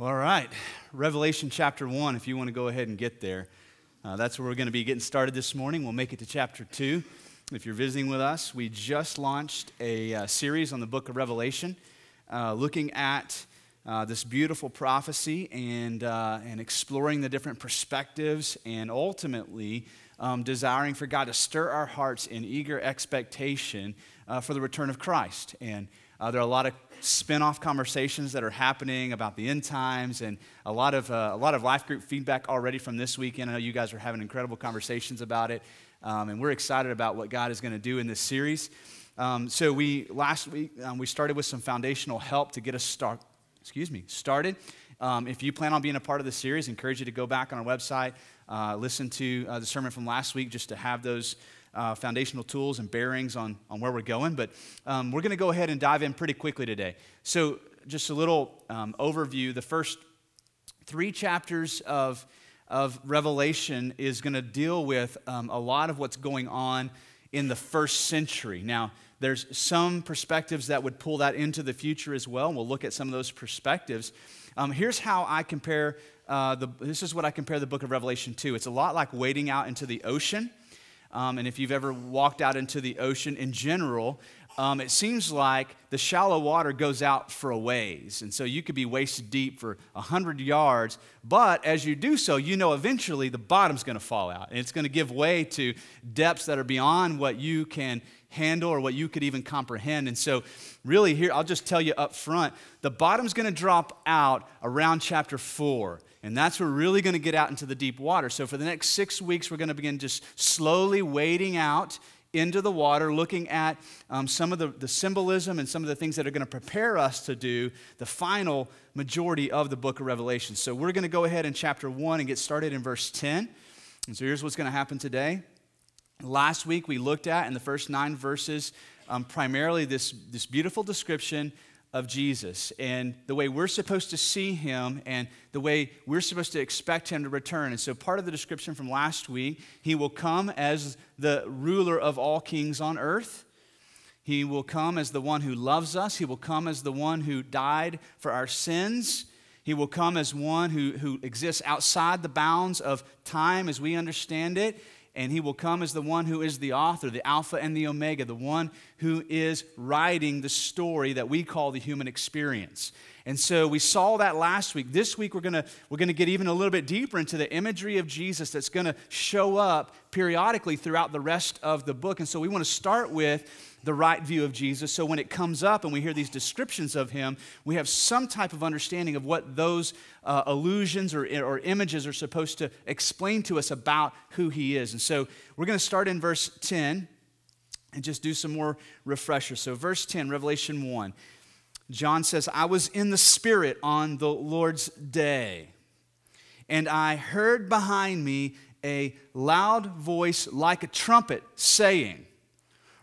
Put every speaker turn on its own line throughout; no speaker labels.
All right, Revelation chapter 1, if you want to go ahead and get there. Uh, that's where we're going to be getting started this morning. We'll make it to chapter 2. If you're visiting with us, we just launched a uh, series on the book of Revelation, uh, looking at uh, this beautiful prophecy and, uh, and exploring the different perspectives and ultimately um, desiring for God to stir our hearts in eager expectation uh, for the return of Christ. And there are a lot of spin-off conversations that are happening about the end times and a lot of, uh, a lot of life group feedback already from this weekend. I know you guys are having incredible conversations about it. Um, and we're excited about what God is going to do in this series. Um, so we last week um, we started with some foundational help to get us start, excuse me, started. Um, if you plan on being a part of the series, I encourage you to go back on our website, uh, listen to uh, the sermon from last week, just to have those uh, foundational tools and bearings on, on where we're going. But um, we're going to go ahead and dive in pretty quickly today. So, just a little um, overview. The first three chapters of, of Revelation is going to deal with um, a lot of what's going on in the first century. Now, there's some perspectives that would pull that into the future as well, and we'll look at some of those perspectives. Um, here's how I compare uh, the, this is what I compare the book of Revelation to. It's a lot like wading out into the ocean. Um, and if you've ever walked out into the ocean in general, um, it seems like the shallow water goes out for a ways. And so you could be waist deep for 100 yards, but as you do so, you know eventually the bottom's going to fall out. And it's going to give way to depths that are beyond what you can handle or what you could even comprehend. And so, really, here, I'll just tell you up front the bottom's going to drop out around chapter 4. And that's where we're really going to get out into the deep water. So, for the next six weeks, we're going to begin just slowly wading out into the water, looking at um, some of the, the symbolism and some of the things that are going to prepare us to do the final majority of the book of Revelation. So, we're going to go ahead in chapter 1 and get started in verse 10. And so, here's what's going to happen today. Last week, we looked at in the first nine verses um, primarily this, this beautiful description of Jesus and the way we're supposed to see him and the way we're supposed to expect him to return. And so, part of the description from last week, he will come as the ruler of all kings on earth. He will come as the one who loves us. He will come as the one who died for our sins. He will come as one who, who exists outside the bounds of time as we understand it and he will come as the one who is the author, the Alpha and the Omega, the one who is writing the story that we call the human experience. And so we saw that last week. This week we're to we're to get even a little bit deeper into the imagery of Jesus that's to show up periodically throughout the rest of the book. And so we want to start with the right view of Jesus. So when it comes up and we hear these descriptions of him, we have some type of understanding of what those uh, illusions or, or images are supposed to explain to us about who he is. And so we're going to start in verse 10 and just do some more refreshers. So, verse 10, Revelation 1, John says, I was in the Spirit on the Lord's day, and I heard behind me a loud voice like a trumpet saying,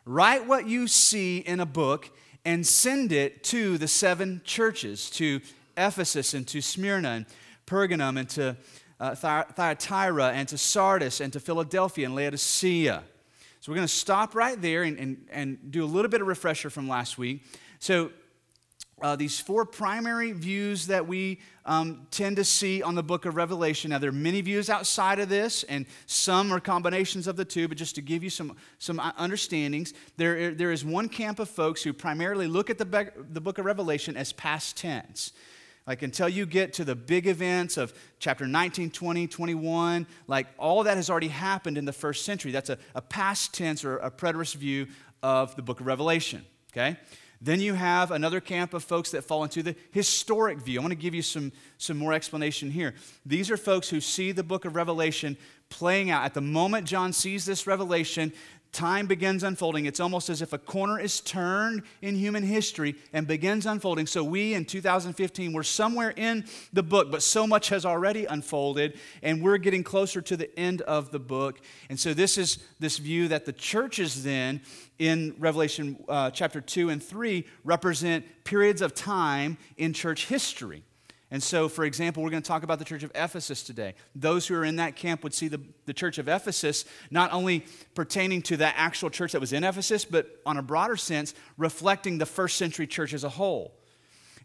Write what you see in a book and send it to the seven churches, to Ephesus and to Smyrna and Pergamum and to uh, Thyatira and to Sardis and to Philadelphia and Laodicea. So we're going to stop right there and, and, and do a little bit of refresher from last week. So uh, these four primary views that we um, tend to see on the book of Revelation. Now, there are many views outside of this, and some are combinations of the two, but just to give you some, some uh, understandings, there, there is one camp of folks who primarily look at the, the book of Revelation as past tense. Like until you get to the big events of chapter 19, 20, 21, like all that has already happened in the first century. That's a, a past tense or a preterist view of the book of Revelation, okay? Then you have another camp of folks that fall into the historic view. I want to give you some, some more explanation here. These are folks who see the book of Revelation playing out. At the moment John sees this revelation, time begins unfolding. It's almost as if a corner is turned in human history and begins unfolding. So, we in 2015, we're somewhere in the book, but so much has already unfolded, and we're getting closer to the end of the book. And so, this is this view that the churches then in Revelation uh, chapter 2 and 3 represent periods of time in church history. And so, for example, we're going to talk about the church of Ephesus today. Those who are in that camp would see the, the church of Ephesus not only pertaining to that actual church that was in Ephesus, but on a broader sense, reflecting the first century church as a whole.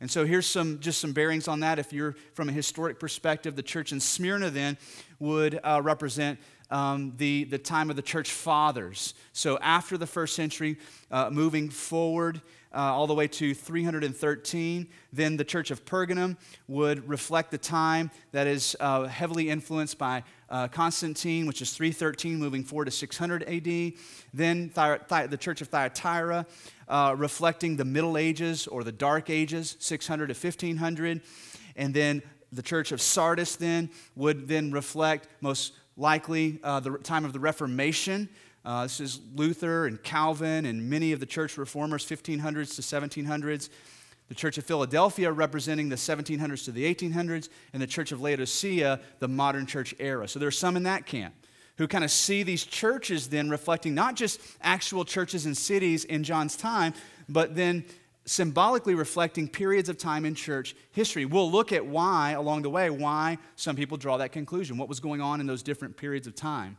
And so here's some just some bearings on that. If you're from a historic perspective, the church in Smyrna then would uh, represent um, the, the time of the church fathers. So after the first century, uh, moving forward uh, all the way to 313, then the church of Pergamum would reflect the time that is uh, heavily influenced by uh, Constantine, which is 313, moving forward to 600 AD. Then the church of Thyatira, uh, reflecting the Middle Ages or the Dark Ages, 600 to 1500. And then the church of Sardis then would then reflect most likely uh, the time of the Reformation. Uh, this is Luther and Calvin and many of the church reformers, 1500s to 1700s. The Church of Philadelphia representing the 1700s to the 1800s, and the Church of Laodicea, the modern church era. So there are some in that camp who kind of see these churches then reflecting not just actual churches and cities in John's time, but then symbolically reflecting periods of time in church history. We'll look at why, along the way, why some people draw that conclusion, what was going on in those different periods of time.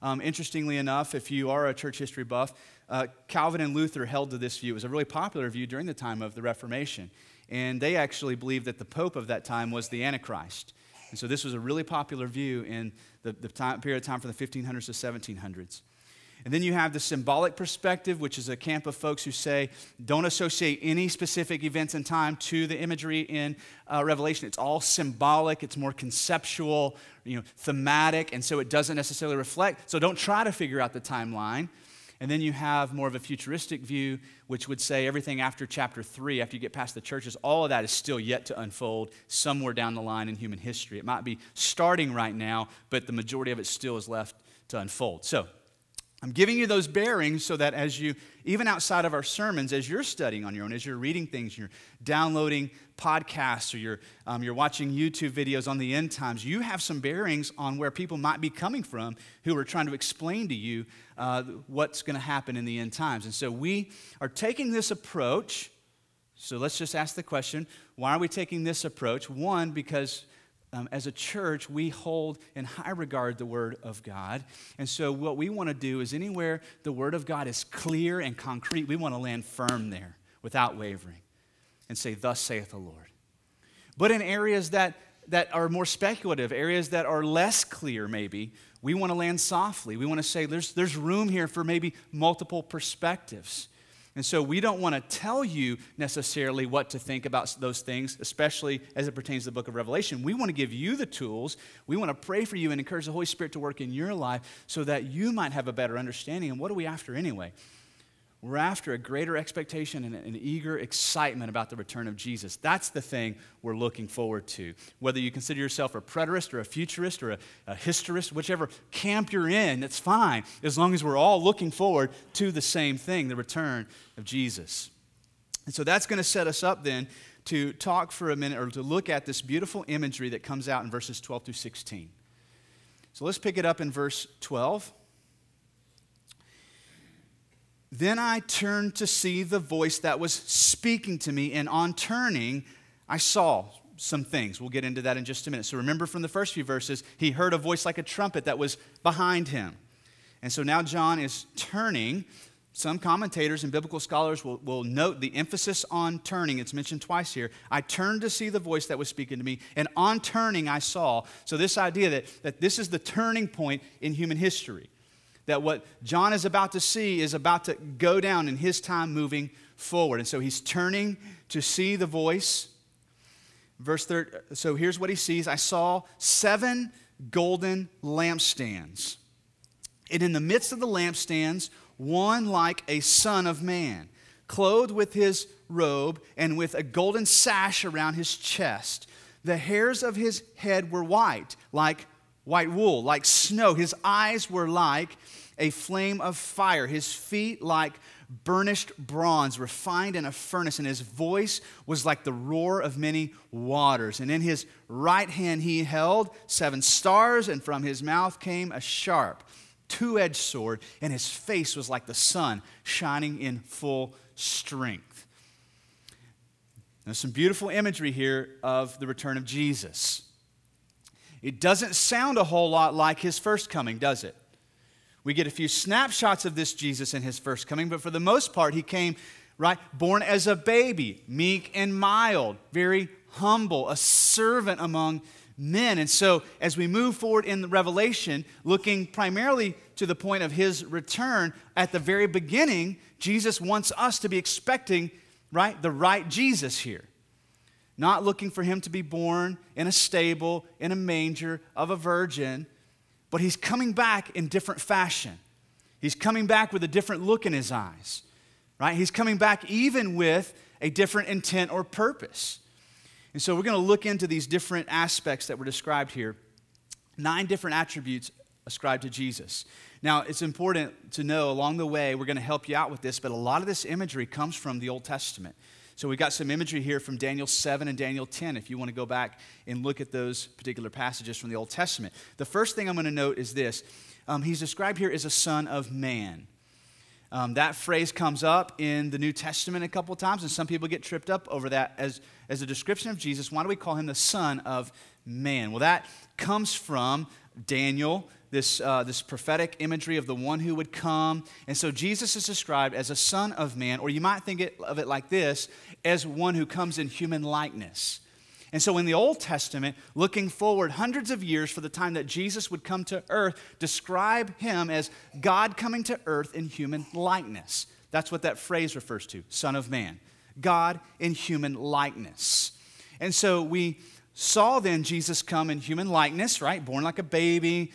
Um, interestingly enough, if you are a church history buff, uh, Calvin and Luther held to this view. It was a really popular view during the time of the Reformation. And they actually believed that the Pope of that time was the Antichrist. And so this was a really popular view in the, the time, period of time from the 1500s to 1700s. And then you have the symbolic perspective, which is a camp of folks who say, don't associate any specific events in time to the imagery in uh, Revelation. It's all symbolic, it's more conceptual, you know, thematic, and so it doesn't necessarily reflect. So don't try to figure out the timeline. And then you have more of a futuristic view, which would say everything after chapter three, after you get past the churches, all of that is still yet to unfold somewhere down the line in human history. It might be starting right now, but the majority of it still is left to unfold. So, I'm giving you those bearings so that as you, even outside of our sermons, as you're studying on your own, as you're reading things, you're downloading podcasts, or you're, um, you're watching YouTube videos on the end times, you have some bearings on where people might be coming from who are trying to explain to you uh, what's going to happen in the end times. And so we are taking this approach. So let's just ask the question why are we taking this approach? One, because um, as a church, we hold in high regard the Word of God. And so, what we want to do is anywhere the Word of God is clear and concrete, we want to land firm there without wavering and say, Thus saith the Lord. But in areas that, that are more speculative, areas that are less clear, maybe, we want to land softly. We want to say, There's, there's room here for maybe multiple perspectives. And so we don't want to tell you necessarily what to think about those things, especially as it pertains to the book of Revelation. We want to give you the tools. We want to pray for you and encourage the Holy Spirit to work in your life so that you might have a better understanding. And what are we after anyway? We're after a greater expectation and an eager excitement about the return of Jesus. That's the thing we're looking forward to. Whether you consider yourself a preterist or a futurist or a, a historist, whichever camp you're in, that's fine, as long as we're all looking forward to the same thing the return of Jesus. And so that's going to set us up then to talk for a minute or to look at this beautiful imagery that comes out in verses 12 through 16. So let's pick it up in verse 12. Then I turned to see the voice that was speaking to me, and on turning, I saw some things. We'll get into that in just a minute. So remember from the first few verses, he heard a voice like a trumpet that was behind him. And so now John is turning. Some commentators and biblical scholars will, will note the emphasis on turning. It's mentioned twice here. I turned to see the voice that was speaking to me, and on turning, I saw. So, this idea that, that this is the turning point in human history that what John is about to see is about to go down in his time moving forward. And so he's turning to see the voice. Verse 3, so here's what he sees I saw seven golden lampstands. And in the midst of the lampstands, one like a son of man, clothed with his robe and with a golden sash around his chest. The hairs of his head were white, like white wool, like snow. His eyes were like a flame of fire, his feet like burnished bronze refined in a furnace, and his voice was like the roar of many waters. And in his right hand he held seven stars, and from his mouth came a sharp, two edged sword, and his face was like the sun shining in full strength. There's some beautiful imagery here of the return of Jesus. It doesn't sound a whole lot like his first coming, does it? We get a few snapshots of this Jesus in his first coming, but for the most part, he came right? Born as a baby, meek and mild, very humble, a servant among men. And so, as we move forward in the Revelation, looking primarily to the point of his return, at the very beginning, Jesus wants us to be expecting, right, the right Jesus here. Not looking for him to be born in a stable, in a manger, of a virgin, but he's coming back in different fashion. He's coming back with a different look in his eyes, right? He's coming back even with a different intent or purpose. And so we're going to look into these different aspects that were described here. Nine different attributes ascribed to Jesus. Now, it's important to know along the way, we're going to help you out with this, but a lot of this imagery comes from the Old Testament. So we've got some imagery here from Daniel 7 and Daniel 10 if you want to go back and look at those particular passages from the Old Testament. The first thing I'm going to note is this um, He's described here as a son of man. Um, that phrase comes up in the New Testament a couple times, and some people get tripped up over that as, as a description of Jesus. Why do we call him the Son of Man? Well, that comes from Daniel, this, uh, this prophetic imagery of the one who would come. And so Jesus is described as a Son of Man, or you might think of it like this as one who comes in human likeness. And so in the Old Testament, looking forward hundreds of years for the time that Jesus would come to earth, describe him as God coming to earth in human likeness. That's what that phrase refers to, Son of Man. God in human likeness. And so we saw then Jesus come in human likeness, right? Born like a baby,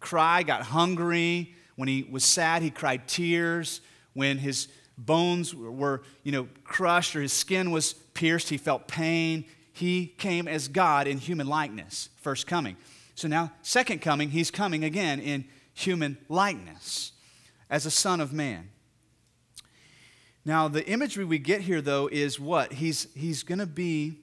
cry, got hungry. When he was sad, he cried tears. When his bones were, you know, crushed or his skin was pierced, he felt pain he came as God in human likeness, first coming. So now, second coming, he's coming again in human likeness as a son of man. Now, the imagery we get here, though, is what? He's, he's going to be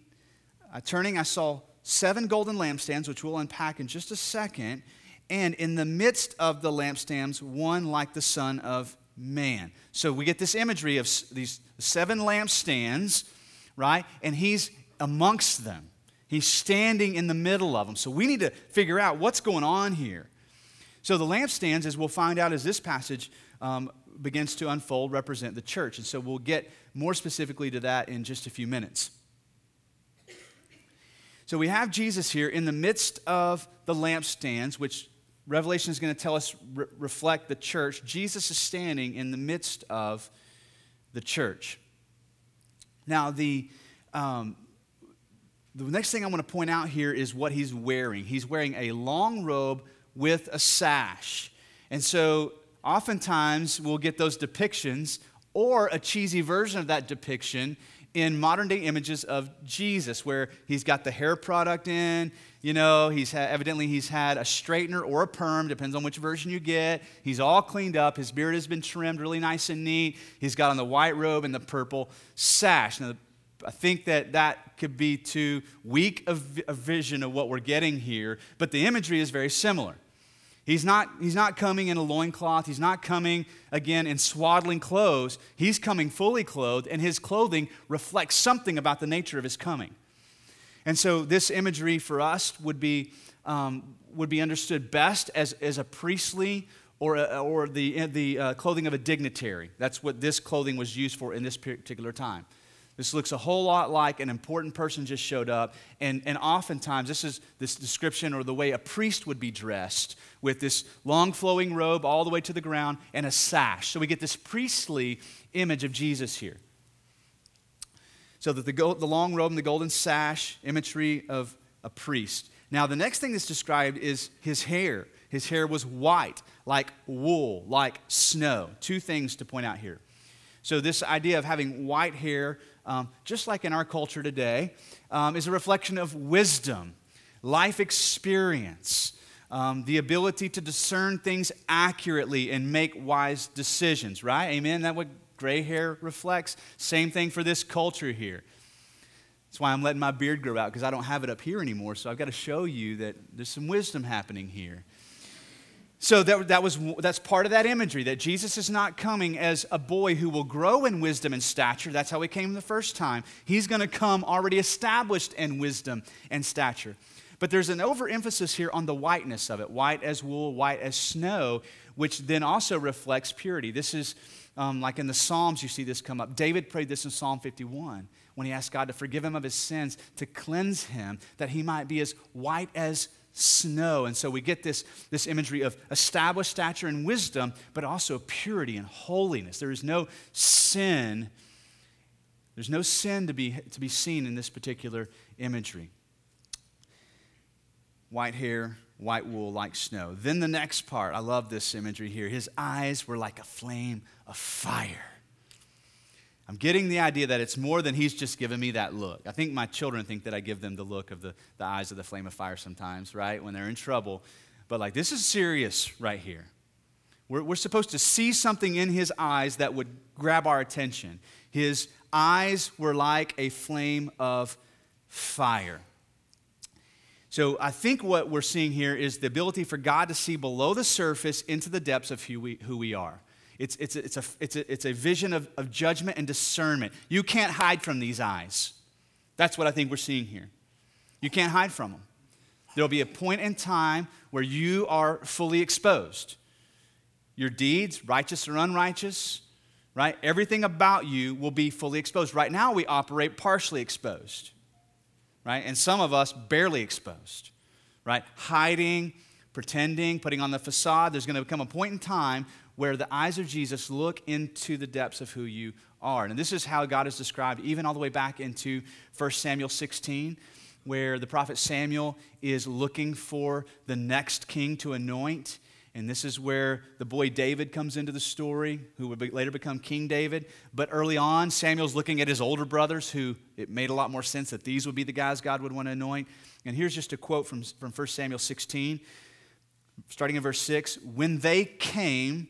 uh, turning. I saw seven golden lampstands, which we'll unpack in just a second. And in the midst of the lampstands, one like the Son of Man. So we get this imagery of these seven lampstands, right? And he's amongst them. He's standing in the middle of them. So we need to figure out what's going on here. So the lampstands, as we'll find out as this passage um, begins to unfold, represent the church. And so we'll get more specifically to that in just a few minutes. So we have Jesus here in the midst of the lampstands, which Revelation is going to tell us re- reflect the church. Jesus is standing in the midst of the church. Now, the, um, the next thing I want to point out here is what he's wearing. He's wearing a long robe with a sash. And so oftentimes we'll get those depictions or a cheesy version of that depiction in modern day images of Jesus, where he's got the hair product in, you know, he's ha- evidently he's had a straightener or a perm, depends on which version you get. He's all cleaned up, his beard has been trimmed really nice and neat. He's got on the white robe and the purple sash. Now, I think that that could be too weak a, a vision of what we're getting here, but the imagery is very similar. He's not, he's not coming in a loincloth. He's not coming, again, in swaddling clothes. He's coming fully clothed, and his clothing reflects something about the nature of his coming. And so, this imagery for us would be, um, would be understood best as, as a priestly or, a, or the, the uh, clothing of a dignitary. That's what this clothing was used for in this particular time. This looks a whole lot like an important person just showed up. And, and oftentimes, this is this description or the way a priest would be dressed with this long flowing robe all the way to the ground and a sash. So we get this priestly image of Jesus here. So that the, the long robe and the golden sash, imagery of a priest. Now, the next thing that's described is his hair. His hair was white, like wool, like snow. Two things to point out here. So, this idea of having white hair um, just like in our culture today, um, is a reflection of wisdom, life experience, um, the ability to discern things accurately and make wise decisions, right? Amen? That what gray hair reflects? Same thing for this culture here. That's why I'm letting my beard grow out because I don't have it up here anymore. So I've got to show you that there's some wisdom happening here. So that, that was, that's part of that imagery that Jesus is not coming as a boy who will grow in wisdom and stature. That's how he came the first time. He's going to come already established in wisdom and stature. But there's an overemphasis here on the whiteness of it white as wool, white as snow, which then also reflects purity. This is um, like in the Psalms, you see this come up. David prayed this in Psalm 51 when he asked God to forgive him of his sins, to cleanse him, that he might be as white as snow. And so we get this, this imagery of established stature and wisdom, but also purity and holiness. There is no sin. There's no sin to be, to be seen in this particular imagery. White hair, white wool like snow. Then the next part, I love this imagery here. His eyes were like a flame of fire. I'm getting the idea that it's more than he's just giving me that look. I think my children think that I give them the look of the, the eyes of the flame of fire sometimes, right? When they're in trouble. But like, this is serious right here. We're, we're supposed to see something in his eyes that would grab our attention. His eyes were like a flame of fire. So I think what we're seeing here is the ability for God to see below the surface into the depths of who we, who we are. It's, it's, a, it's, a, it's, a, it's a vision of, of judgment and discernment. You can't hide from these eyes. That's what I think we're seeing here. You can't hide from them. There'll be a point in time where you are fully exposed. Your deeds, righteous or unrighteous, right? Everything about you will be fully exposed. Right now, we operate partially exposed, right? And some of us barely exposed, right? Hiding, pretending, putting on the facade. There's going to come a point in time where the eyes of Jesus look into the depths of who you are. And this is how God is described, even all the way back into 1 Samuel 16, where the prophet Samuel is looking for the next king to anoint. And this is where the boy David comes into the story, who would later become King David. But early on, Samuel's looking at his older brothers, who it made a lot more sense that these would be the guys God would want to anoint. And here's just a quote from, from 1 Samuel 16, starting in verse 6 When they came,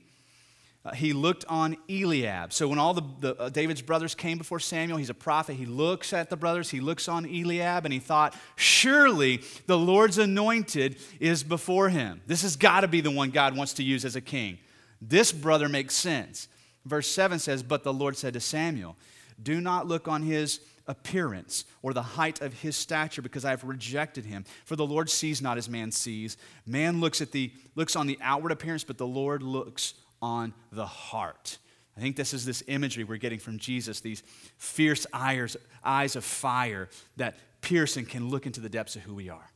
uh, he looked on Eliab. So when all the, the uh, David's brothers came before Samuel, he's a prophet. He looks at the brothers, he looks on Eliab, and he thought, surely the Lord's anointed is before him. This has got to be the one God wants to use as a king. This brother makes sense. Verse 7 says, But the Lord said to Samuel, Do not look on his appearance or the height of his stature because I have rejected him. For the Lord sees not as man sees. Man looks at the looks on the outward appearance, but the Lord looks on the heart. I think this is this imagery we're getting from Jesus, these fierce eyes, eyes of fire that pierce and can look into the depths of who we are.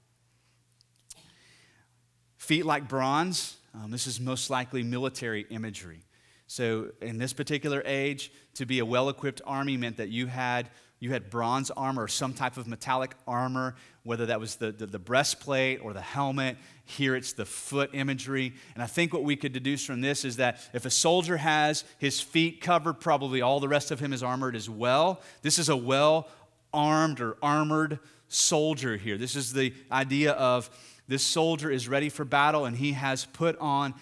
Feet like bronze, um, this is most likely military imagery. So, in this particular age, to be a well equipped army meant that you had you had bronze armor or some type of metallic armor, whether that was the, the, the, breastplate or the helmet. Here it's the foot imagery. And I think what we could deduce from this is that if a soldier has his feet covered, probably all the rest of him is armored as well. This is a well armed or armored soldier here. This is the idea of this soldier is ready for battle and he has put on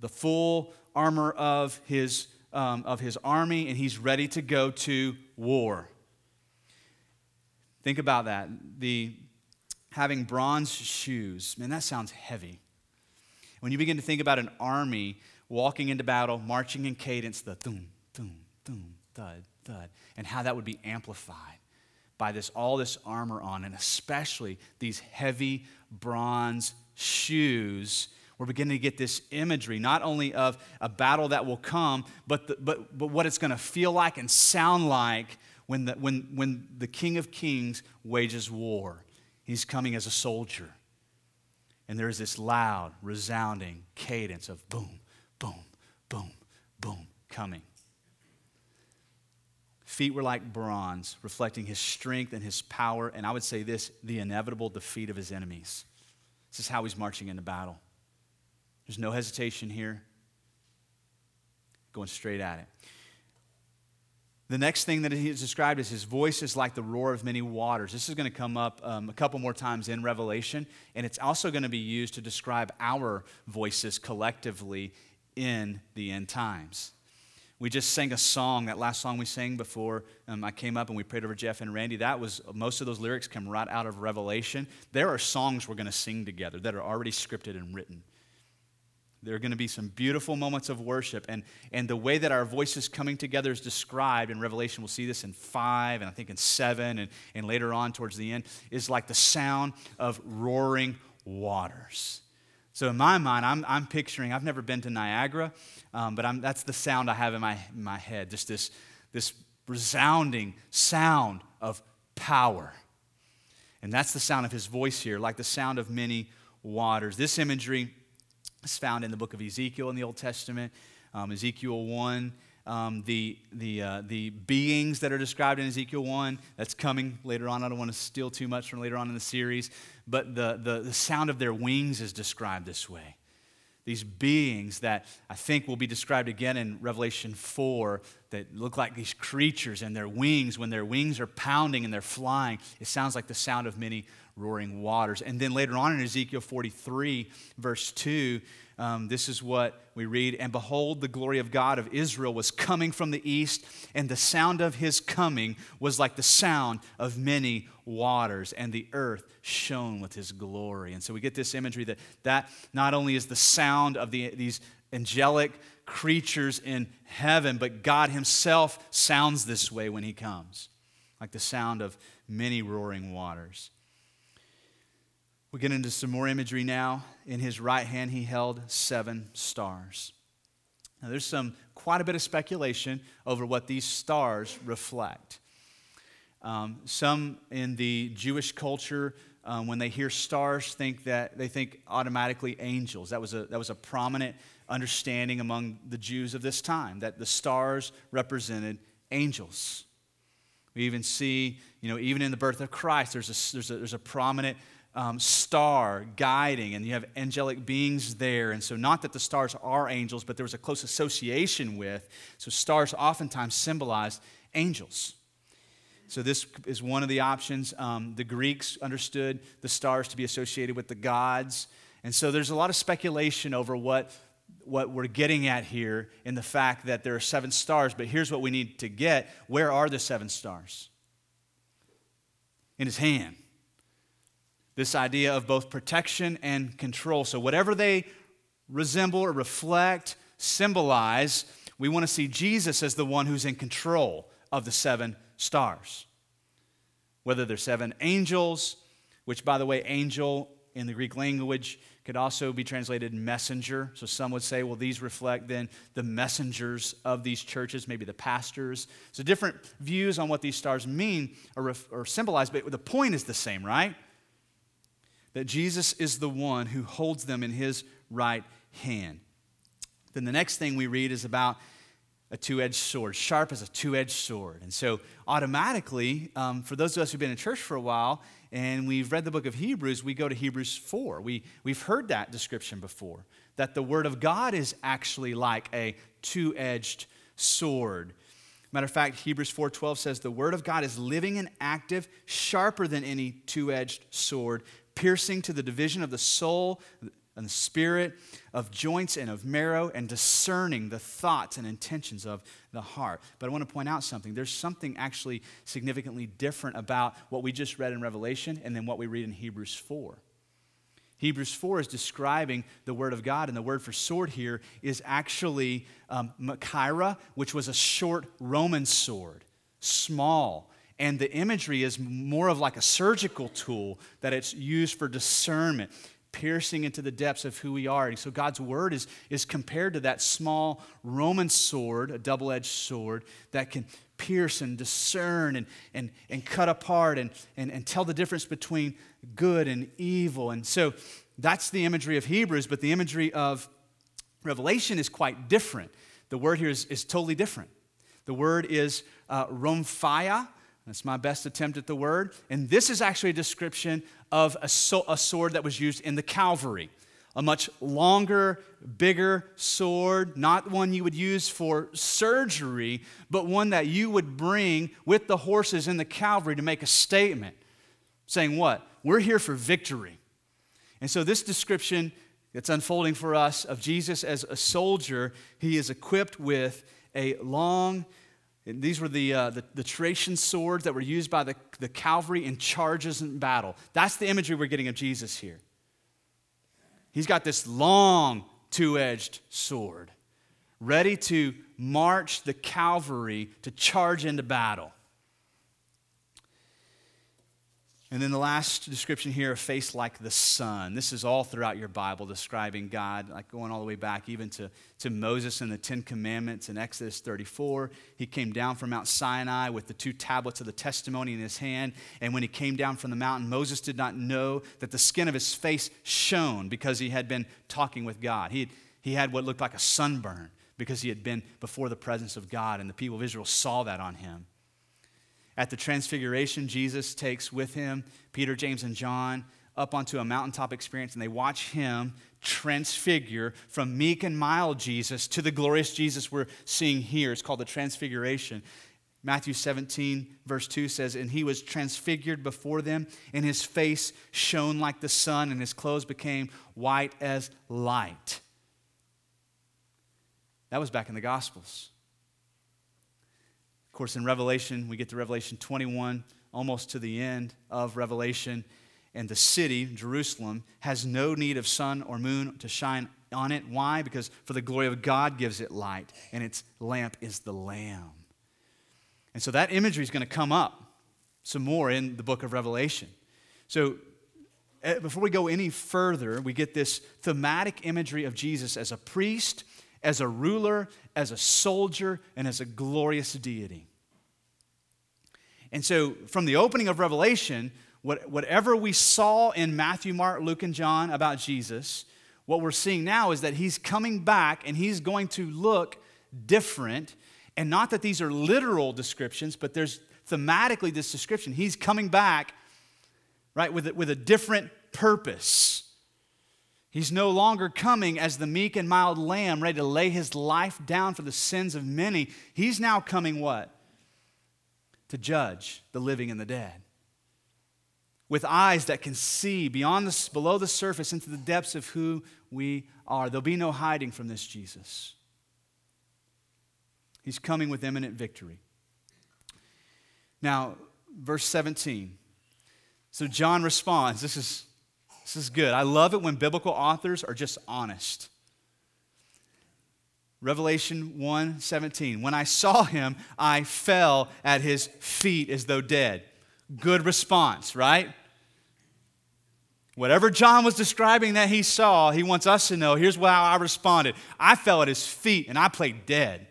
the full armor of his, um, of his army and he's ready to go to war. Think about that. The having bronze shoes, man, that sounds heavy. When you begin to think about an army walking into battle, marching in cadence, the thum, thum, thum, thud, thud, and how that would be amplified by this all this armor on, and especially these heavy bronze shoes. We're beginning to get this imagery, not only of a battle that will come, but, the, but, but what it's going to feel like and sound like when the, when, when the King of Kings wages war. He's coming as a soldier. And there's this loud, resounding cadence of boom, boom, boom, boom coming. Feet were like bronze, reflecting his strength and his power, and I would say this the inevitable defeat of his enemies. This is how he's marching into battle. There's no hesitation here, going straight at it. The next thing that he is described is his voice is like the roar of many waters. This is going to come up um, a couple more times in Revelation, and it's also going to be used to describe our voices collectively in the end times. We just sang a song, that last song we sang before um, I came up and we prayed over Jeff and Randy. That was, most of those lyrics come right out of Revelation. There are songs we're going to sing together that are already scripted and written There are going to be some beautiful moments of worship. And, and the way that our voices coming together is described in Revelation, we'll see this in 5 and I think in 7 and, and later on towards the end, is like the sound of roaring waters. So in my mind, I'm, I'm picturing, I've never been to Niagara, um, but I'm, that's the sound I have in my, in my head, just this, this resounding sound of power. And that's the sound of his voice here, like the sound of many waters. This imagery is found in the book of Ezekiel in the Old Testament, um, Ezekiel 1. Um, the, the, uh, the beings that are described in Ezekiel 1, that's coming later on. I don't want to steal too much from later on in the series, but the, the, the sound of their wings is described this way these beings that I think will be described again in Revelation 4 that look like these creatures and their wings, when their wings are pounding and they're flying, it sounds like the sound of many roaring waters. And then later on in Ezekiel 43, verse 2, um, this is what we read And behold, the glory of God of Israel was coming from the east, and the sound of his coming was like the sound of many waters, and the earth shone with his glory. And so we get this imagery that that not only is the sound of the, these angelic creatures in heaven, but God himself sounds this way when he comes, like the sound of many roaring waters. We get into some more imagery now. In his right hand, he held seven stars. Now, there's some quite a bit of speculation over what these stars reflect. Um, some in the Jewish culture, um, when they hear stars, think that they think automatically angels. That was a that was a prominent understanding among the Jews of this time that the stars represented angels. We even see, you know, even in the birth of Christ, there's a, there's a, there's a prominent um, star guiding, and you have angelic beings there. And so, not that the stars are angels, but there was a close association with. So, stars oftentimes symbolized angels. So, this is one of the options. Um, the Greeks understood the stars to be associated with the gods. And so, there's a lot of speculation over what, what we're getting at here in the fact that there are seven stars. But here's what we need to get where are the seven stars? In his hand this idea of both protection and control. So, whatever they resemble or reflect, symbolize, we want to see Jesus as the one who's in control of the seven stars. Whether they're seven angels, which, by the way, angel in the Greek language could also be translated messenger. So some would say, well, these reflect then the messengers of these churches, maybe the pastors. So different views on what these stars mean or, or symbolize, but the point is the same, right? That Jesus is the one who holds them in his right hand. Then the next thing we read is about a two edged sword, sharp as a two edged sword. And so, automatically, um, for those of us who've been in church for a while and we've read the book of Hebrews, we go to Hebrews 4. We, we've heard that description before that the Word of God is actually like a two edged sword. Matter of fact, Hebrews 4:12 says the word of God is living and active, sharper than any two-edged sword, piercing to the division of the soul and the spirit, of joints and of marrow, and discerning the thoughts and intentions of the heart. But I want to point out something. There's something actually significantly different about what we just read in Revelation and then what we read in Hebrews 4. Hebrews 4 is describing the Word of God, and the word for sword here is actually um, Machaira, which was a short Roman sword, small, and the imagery is more of like a surgical tool that it's used for discernment, piercing into the depths of who we are. And so God's word is, is compared to that small Roman sword, a double edged sword, that can pierce and discern and, and, and cut apart and, and, and tell the difference between good and evil. And so that's the imagery of Hebrews, but the imagery of Revelation is quite different. The word here is, is totally different. The word is uh, rhomphaia, that's my best attempt at the word. And this is actually a description of a, so, a sword that was used in the cavalry. A much longer, bigger sword, not one you would use for surgery, but one that you would bring with the horses in the cavalry to make a statement. Saying what? We're here for victory. And so, this description that's unfolding for us of Jesus as a soldier, he is equipped with a long, these were the, uh, the, the swords that were used by the, the cavalry in charges in battle. That's the imagery we're getting of Jesus here. He's got this long, two edged sword, ready to march the cavalry to charge into battle. And then the last description here, a face like the sun. This is all throughout your Bible describing God, like going all the way back even to, to Moses and the Ten Commandments in Exodus 34. He came down from Mount Sinai with the two tablets of the testimony in his hand. And when he came down from the mountain, Moses did not know that the skin of his face shone because he had been talking with God. He had, he had what looked like a sunburn because he had been before the presence of God, and the people of Israel saw that on him. At the transfiguration, Jesus takes with him Peter, James, and John up onto a mountaintop experience, and they watch him transfigure from meek and mild Jesus to the glorious Jesus we're seeing here. It's called the transfiguration. Matthew 17, verse 2 says, And he was transfigured before them, and his face shone like the sun, and his clothes became white as light. That was back in the Gospels course, in Revelation, we get to Revelation 21, almost to the end of Revelation, and the city, Jerusalem, has no need of sun or moon to shine on it. Why? Because for the glory of God gives it light, and its lamp is the Lamb. And so that imagery is going to come up some more in the book of Revelation. So eh, before we go any further, we get this thematic imagery of Jesus as a priest as a ruler, as a soldier, and as a glorious deity. And so, from the opening of Revelation, what, whatever we saw in Matthew, Mark, Luke, and John about Jesus, what we're seeing now is that he's coming back and he's going to look different. And not that these are literal descriptions, but there's thematically this description. He's coming back, right, with a, with a different purpose. He's no longer coming as the meek and mild lamb ready to lay his life down for the sins of many. He's now coming what? To judge the living and the dead. With eyes that can see beyond the, below the surface into the depths of who we are. There'll be no hiding from this Jesus. He's coming with imminent victory. Now, verse 17. So John responds. This is this is good. I love it when biblical authors are just honest. Revelation 1 17. When I saw him, I fell at his feet as though dead. Good response, right? Whatever John was describing that he saw, he wants us to know here's how I responded. I fell at his feet and I played dead.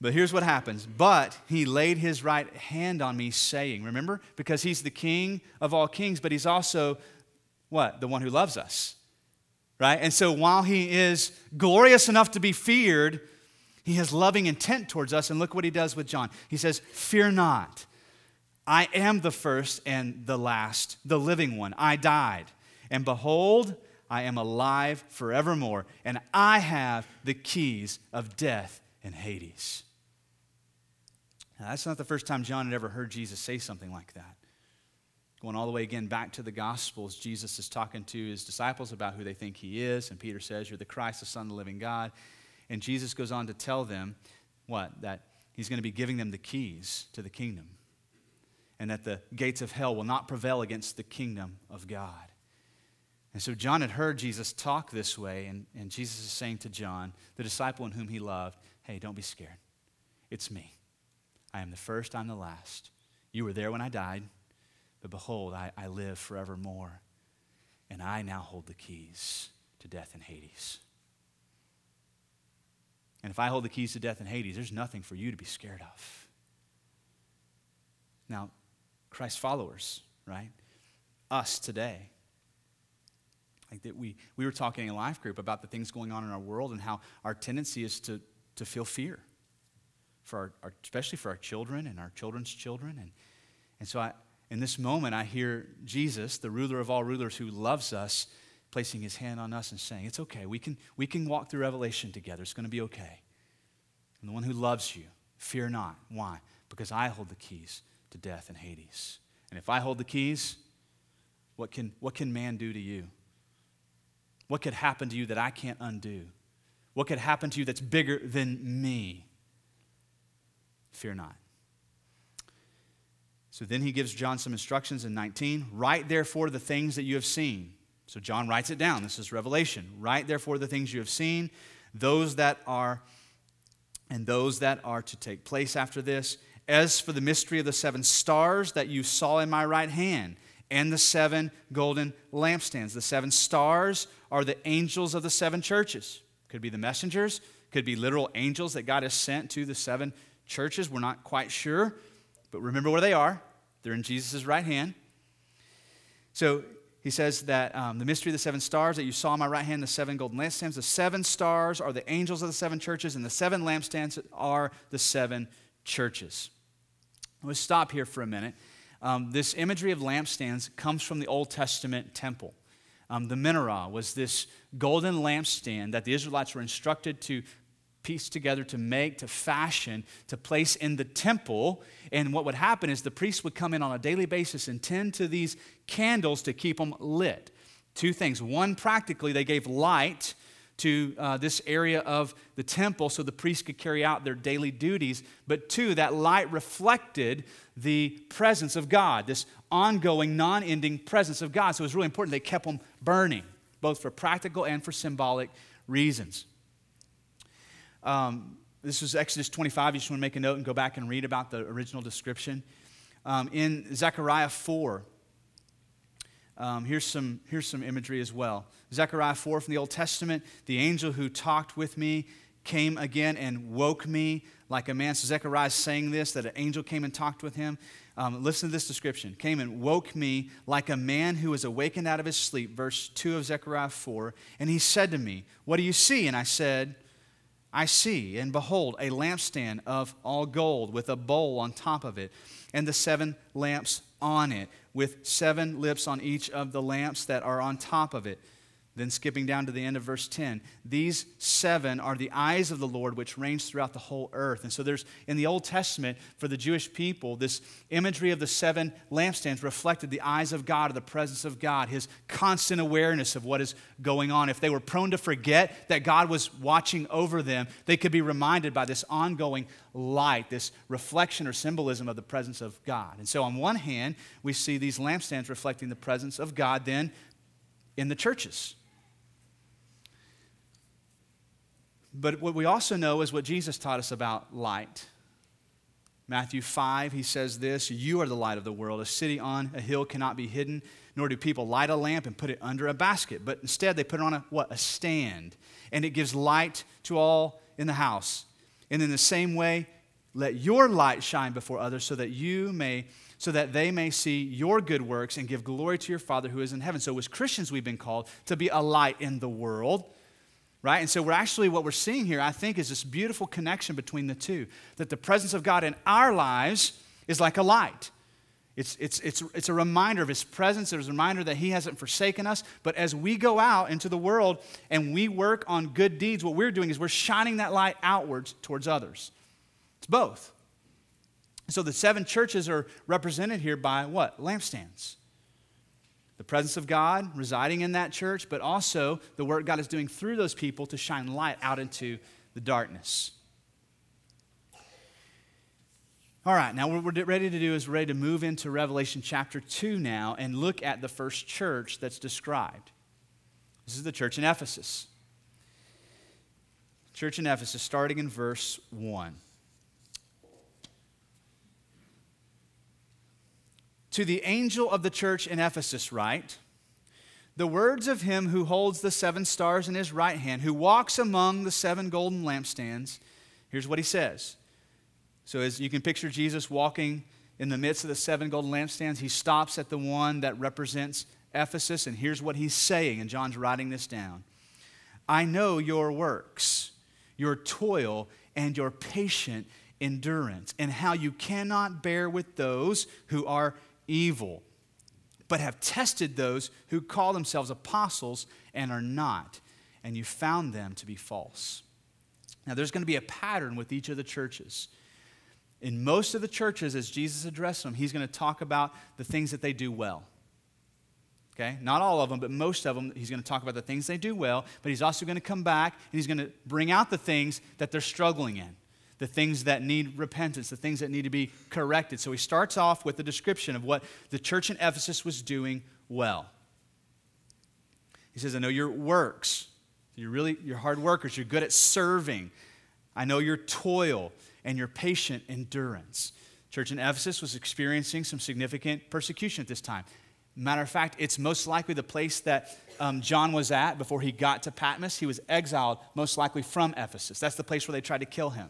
But here's what happens. But he laid his right hand on me, saying, Remember? Because he's the king of all kings, but he's also what? The one who loves us. Right? And so while he is glorious enough to be feared, he has loving intent towards us. And look what he does with John. He says, Fear not. I am the first and the last, the living one. I died. And behold, I am alive forevermore, and I have the keys of death and Hades. Now, that's not the first time John had ever heard Jesus say something like that. Going all the way again back to the Gospels, Jesus is talking to his disciples about who they think he is, and Peter says, You're the Christ, the Son of the living God. And Jesus goes on to tell them what? That he's going to be giving them the keys to the kingdom, and that the gates of hell will not prevail against the kingdom of God. And so John had heard Jesus talk this way, and, and Jesus is saying to John, the disciple in whom he loved, Hey, don't be scared. It's me. I am the first, I'm the last. You were there when I died, but behold, I, I live forevermore, and I now hold the keys to death and Hades. And if I hold the keys to death and Hades, there's nothing for you to be scared of. Now, Christ followers, right? Us today. Like that we, we were talking in a life group about the things going on in our world and how our tendency is to, to feel fear for our, our, especially for our children and our children's children. And, and so I, in this moment, I hear Jesus, the ruler of all rulers who loves us, placing his hand on us and saying, It's okay. We can, we can walk through Revelation together. It's going to be okay. And the one who loves you, fear not. Why? Because I hold the keys to death and Hades. And if I hold the keys, what can, what can man do to you? What could happen to you that I can't undo? What could happen to you that's bigger than me? Fear not. So then he gives John some instructions in 19. Write therefore the things that you have seen. So John writes it down. This is Revelation. Write therefore the things you have seen, those that are, and those that are to take place after this. As for the mystery of the seven stars that you saw in my right hand, and the seven golden lampstands. The seven stars are the angels of the seven churches. Could be the messengers, could be literal angels that God has sent to the seven churches. We're not quite sure, but remember where they are. They're in Jesus' right hand. So he says that um, the mystery of the seven stars that you saw in my right hand, the seven golden lampstands, the seven stars are the angels of the seven churches, and the seven lampstands are the seven churches. Let's stop here for a minute. Um, this imagery of lampstands comes from the Old Testament temple. Um, the menorah was this golden lampstand that the Israelites were instructed to piece together, to make, to fashion, to place in the temple. And what would happen is the priest would come in on a daily basis and tend to these candles to keep them lit. Two things. One, practically, they gave light to uh, this area of the temple so the priests could carry out their daily duties. But two, that light reflected the presence of God, this ongoing, non ending presence of God. So it was really important they kept them burning, both for practical and for symbolic reasons. Um, this is Exodus 25. You just want to make a note and go back and read about the original description. Um, in Zechariah 4, um, here's, some, here's some imagery as well. Zechariah 4 from the Old Testament the angel who talked with me came again and woke me like a man. So Zechariah is saying this that an angel came and talked with him. Um, listen to this description came and woke me like a man who is awakened out of his sleep. Verse 2 of Zechariah 4. And he said to me, What do you see? And I said, I see, and behold, a lampstand of all gold with a bowl on top of it, and the seven lamps on it, with seven lips on each of the lamps that are on top of it. Then, skipping down to the end of verse 10, these seven are the eyes of the Lord which reigns throughout the whole earth. And so, there's in the Old Testament for the Jewish people, this imagery of the seven lampstands reflected the eyes of God, or the presence of God, his constant awareness of what is going on. If they were prone to forget that God was watching over them, they could be reminded by this ongoing light, this reflection or symbolism of the presence of God. And so, on one hand, we see these lampstands reflecting the presence of God then in the churches. But what we also know is what Jesus taught us about light. Matthew 5, he says this You are the light of the world. A city on a hill cannot be hidden, nor do people light a lamp and put it under a basket, but instead they put it on a what? A stand. And it gives light to all in the house. And in the same way, let your light shine before others so that you may so that they may see your good works and give glory to your Father who is in heaven. So as Christians we've been called to be a light in the world right? And so we're actually, what we're seeing here, I think, is this beautiful connection between the two. That the presence of God in our lives is like a light. It's, it's, it's, it's a reminder of His presence. It's a reminder that He hasn't forsaken us. But as we go out into the world and we work on good deeds, what we're doing is we're shining that light outwards towards others. It's both. So the seven churches are represented here by what? Lampstands the presence of God residing in that church, but also the work God is doing through those people to shine light out into the darkness. All right, now what we're ready to do is we're ready to move into Revelation chapter 2 now and look at the first church that's described. This is the church in Ephesus. Church in Ephesus, starting in verse 1. To the angel of the church in Ephesus, write the words of him who holds the seven stars in his right hand, who walks among the seven golden lampstands. Here's what he says. So, as you can picture Jesus walking in the midst of the seven golden lampstands, he stops at the one that represents Ephesus, and here's what he's saying, and John's writing this down I know your works, your toil, and your patient endurance, and how you cannot bear with those who are evil, but have tested those who call themselves apostles and are not, and you found them to be false. Now, there's going to be a pattern with each of the churches. In most of the churches, as Jesus addressed them, he's going to talk about the things that they do well. Okay? Not all of them, but most of them, he's going to talk about the things they do well, but he's also going to come back and he's going to bring out the things that they're struggling in the things that need repentance, the things that need to be corrected. So he starts off with a description of what the church in Ephesus was doing well. He says, I know your works. You're really, you're hard workers. You're good at serving. I know your toil and your patient endurance. Church in Ephesus was experiencing some significant persecution at this time. Matter of fact, it's most likely the place that um, John was at before he got to Patmos. He was exiled, most likely from Ephesus. That's the place where they tried to kill him.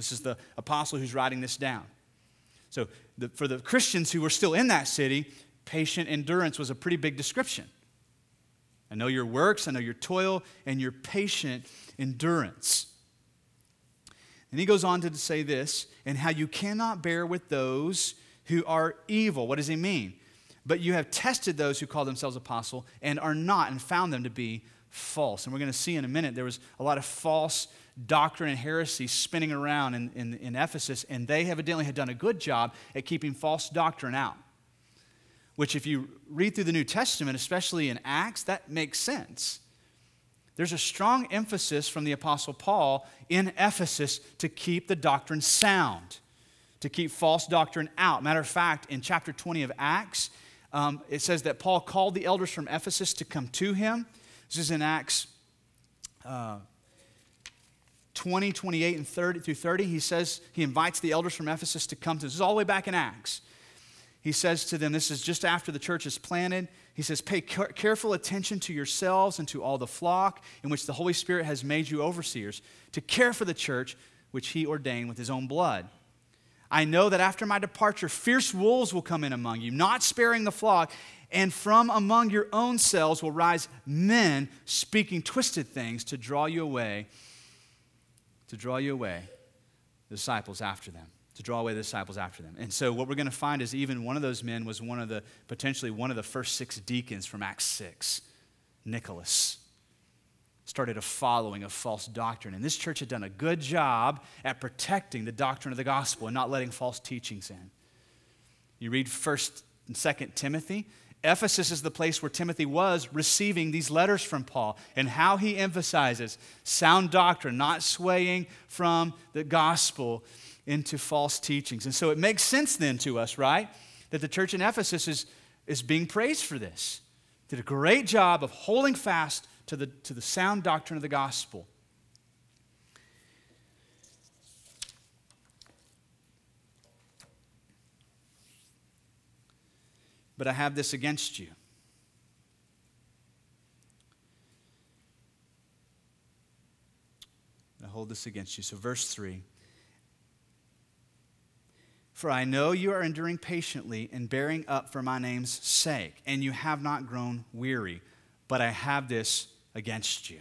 This is the apostle who's writing this down. So, the, for the Christians who were still in that city, patient endurance was a pretty big description. I know your works, I know your toil, and your patient endurance. And he goes on to say this, and how you cannot bear with those who are evil. What does he mean? But you have tested those who call themselves apostle and are not, and found them to be false. And we're going to see in a minute there was a lot of false doctrine and heresy spinning around in, in, in Ephesus, and they evidently had done a good job at keeping false doctrine out. Which, if you read through the New Testament, especially in Acts, that makes sense. There's a strong emphasis from the Apostle Paul in Ephesus to keep the doctrine sound, to keep false doctrine out. Matter of fact, in chapter 20 of Acts, um, it says that Paul called the elders from Ephesus to come to him. This is in Acts uh, 20, 28, and 30 through 30. He says, he invites the elders from Ephesus to come to this. Is all the way back in Acts. He says to them, this is just after the church is planted. He says, Pay careful attention to yourselves and to all the flock in which the Holy Spirit has made you overseers, to care for the church which he ordained with his own blood. I know that after my departure, fierce wolves will come in among you, not sparing the flock, and from among your own selves will rise men speaking twisted things to draw you away, to draw you away, the disciples after them to draw away the disciples after them. And so what we're going to find is even one of those men was one of the potentially one of the first six deacons from Acts 6, Nicholas. Started a following of false doctrine. And this church had done a good job at protecting the doctrine of the gospel and not letting false teachings in. You read 1st and 2nd Timothy, Ephesus is the place where Timothy was receiving these letters from Paul and how he emphasizes sound doctrine, not swaying from the gospel into false teachings. And so it makes sense then to us, right, that the church in Ephesus is, is being praised for this. Did a great job of holding fast to the, to the sound doctrine of the gospel. But I have this against you. I hold this against you. So, verse 3 for I know you are enduring patiently and bearing up for my name's sake, and you have not grown weary. But I have this against you.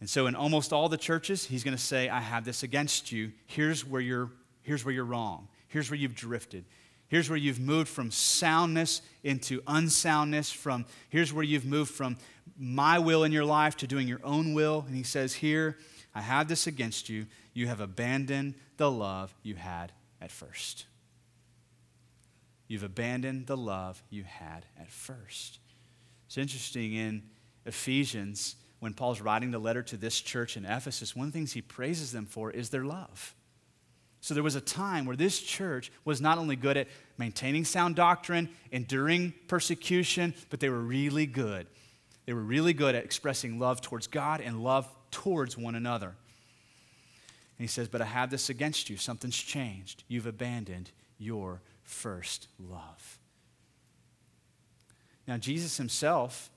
And so, in almost all the churches, he's going to say, I have this against you. Here's where, you're, here's where you're wrong. Here's where you've drifted. Here's where you've moved from soundness into unsoundness. From here's where you've moved from my will in your life to doing your own will. And he says, Here, I have this against you. You have abandoned the love you had at first. You've abandoned the love you had at first. It's interesting in Ephesians, when Paul's writing the letter to this church in Ephesus, one of the things he praises them for is their love. So there was a time where this church was not only good at maintaining sound doctrine, enduring persecution, but they were really good. They were really good at expressing love towards God and love towards one another. And he says, But I have this against you. Something's changed. You've abandoned your first love. Now, Jesus himself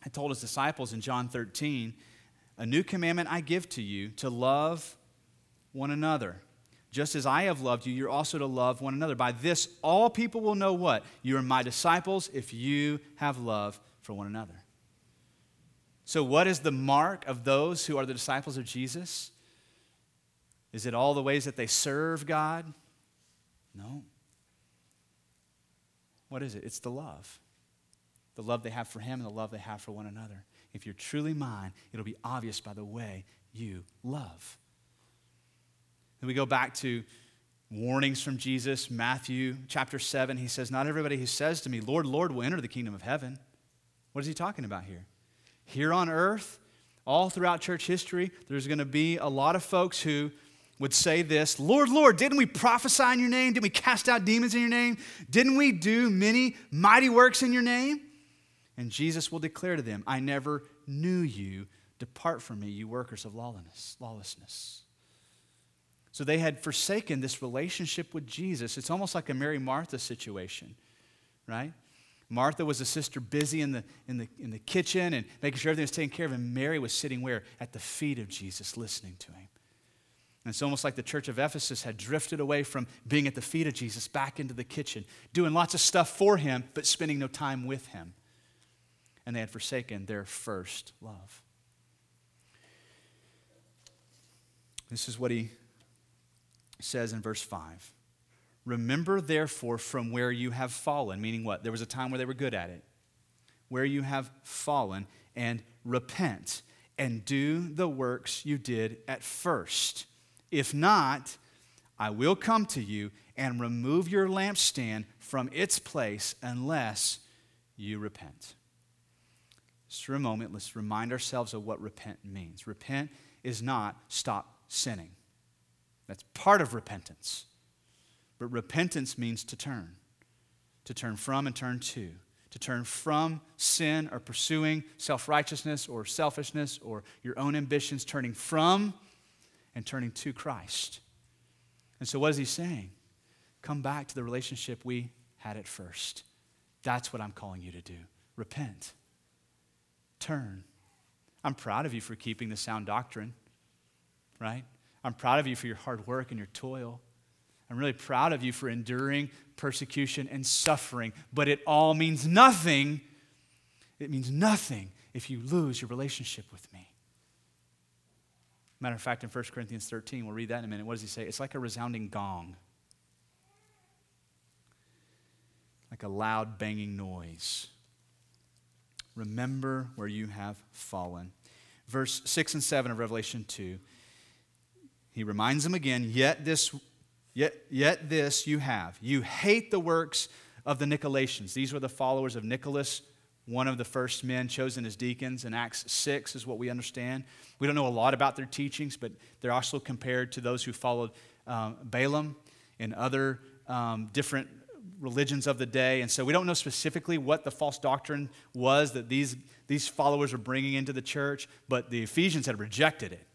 had told his disciples in John 13, A new commandment I give to you to love one another. Just as I have loved you, you're also to love one another. By this, all people will know what? You are my disciples if you have love for one another. So, what is the mark of those who are the disciples of Jesus? Is it all the ways that they serve God? No. What is it? It's the love. The love they have for Him and the love they have for one another. If you're truly mine, it'll be obvious by the way you love. Then we go back to warnings from Jesus, Matthew chapter 7. He says, Not everybody who says to me, Lord, Lord, will enter the kingdom of heaven. What is he talking about here? Here on earth, all throughout church history, there's going to be a lot of folks who would say this Lord, Lord, didn't we prophesy in your name? Didn't we cast out demons in your name? Didn't we do many mighty works in your name? And Jesus will declare to them, I never knew you. Depart from me, you workers of lawlessness. So they had forsaken this relationship with Jesus. It's almost like a Mary Martha situation, right? Martha was a sister busy in the, in, the, in the kitchen and making sure everything was taken care of, and Mary was sitting where? At the feet of Jesus, listening to him. And it's almost like the church of Ephesus had drifted away from being at the feet of Jesus back into the kitchen, doing lots of stuff for him, but spending no time with him. And they had forsaken their first love. This is what he says in verse 5. Remember, therefore, from where you have fallen, meaning what? There was a time where they were good at it. Where you have fallen, and repent and do the works you did at first. If not, I will come to you and remove your lampstand from its place unless you repent. Just for a moment, let's remind ourselves of what repent means. Repent is not stop sinning, that's part of repentance. But repentance means to turn, to turn from and turn to, to turn from sin or pursuing self righteousness or selfishness or your own ambitions, turning from and turning to Christ. And so, what is he saying? Come back to the relationship we had at first. That's what I'm calling you to do. Repent. Turn. I'm proud of you for keeping the sound doctrine, right? I'm proud of you for your hard work and your toil. I'm really proud of you for enduring persecution and suffering, but it all means nothing. It means nothing if you lose your relationship with me. Matter of fact, in 1 Corinthians 13, we'll read that in a minute. What does he say? It's like a resounding gong, like a loud banging noise. Remember where you have fallen. Verse 6 and 7 of Revelation 2, he reminds them again, yet this Yet, yet this you have. You hate the works of the Nicolaitans. These were the followers of Nicholas, one of the first men chosen as deacons in Acts 6, is what we understand. We don't know a lot about their teachings, but they're also compared to those who followed um, Balaam and other um, different religions of the day. And so we don't know specifically what the false doctrine was that these, these followers were bringing into the church, but the Ephesians had rejected it.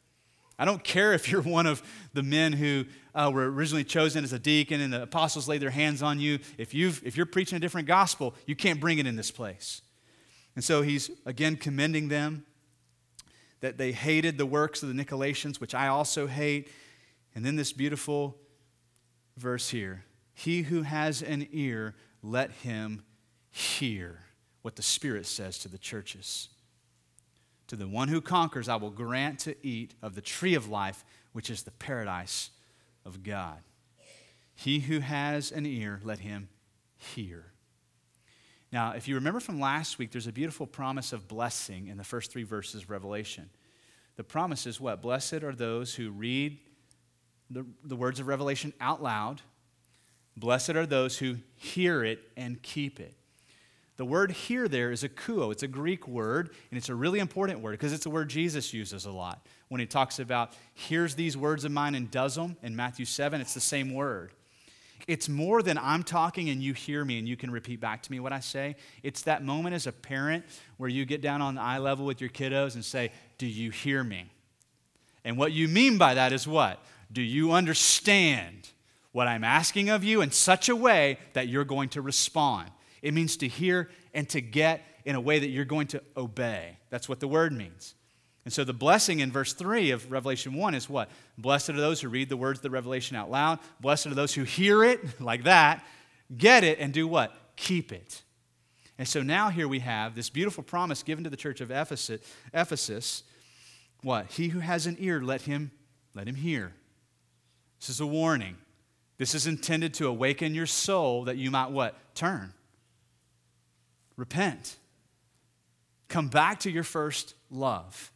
I don't care if you're one of the men who uh, were originally chosen as a deacon and the apostles laid their hands on you. If, you've, if you're preaching a different gospel, you can't bring it in this place. And so he's again commending them that they hated the works of the Nicolaitans, which I also hate. And then this beautiful verse here He who has an ear, let him hear what the Spirit says to the churches. To the one who conquers, I will grant to eat of the tree of life, which is the paradise of God. He who has an ear, let him hear. Now, if you remember from last week, there's a beautiful promise of blessing in the first three verses of Revelation. The promise is what? Blessed are those who read the, the words of Revelation out loud. Blessed are those who hear it and keep it. The word here there is a akouo. It's a Greek word, and it's a really important word because it's a word Jesus uses a lot. When he talks about, here's these words of mine and does them in Matthew 7, it's the same word. It's more than I'm talking and you hear me and you can repeat back to me what I say. It's that moment as a parent where you get down on the eye level with your kiddos and say, Do you hear me? And what you mean by that is what? Do you understand what I'm asking of you in such a way that you're going to respond? It means to hear and to get in a way that you're going to obey. That's what the word means. And so the blessing in verse 3 of Revelation 1 is what? Blessed are those who read the words of the revelation out loud. Blessed are those who hear it like that, get it, and do what? Keep it. And so now here we have this beautiful promise given to the church of Ephesus. Ephesus what? He who has an ear, let him let him hear. This is a warning. This is intended to awaken your soul that you might what? Turn. Repent. Come back to your first love.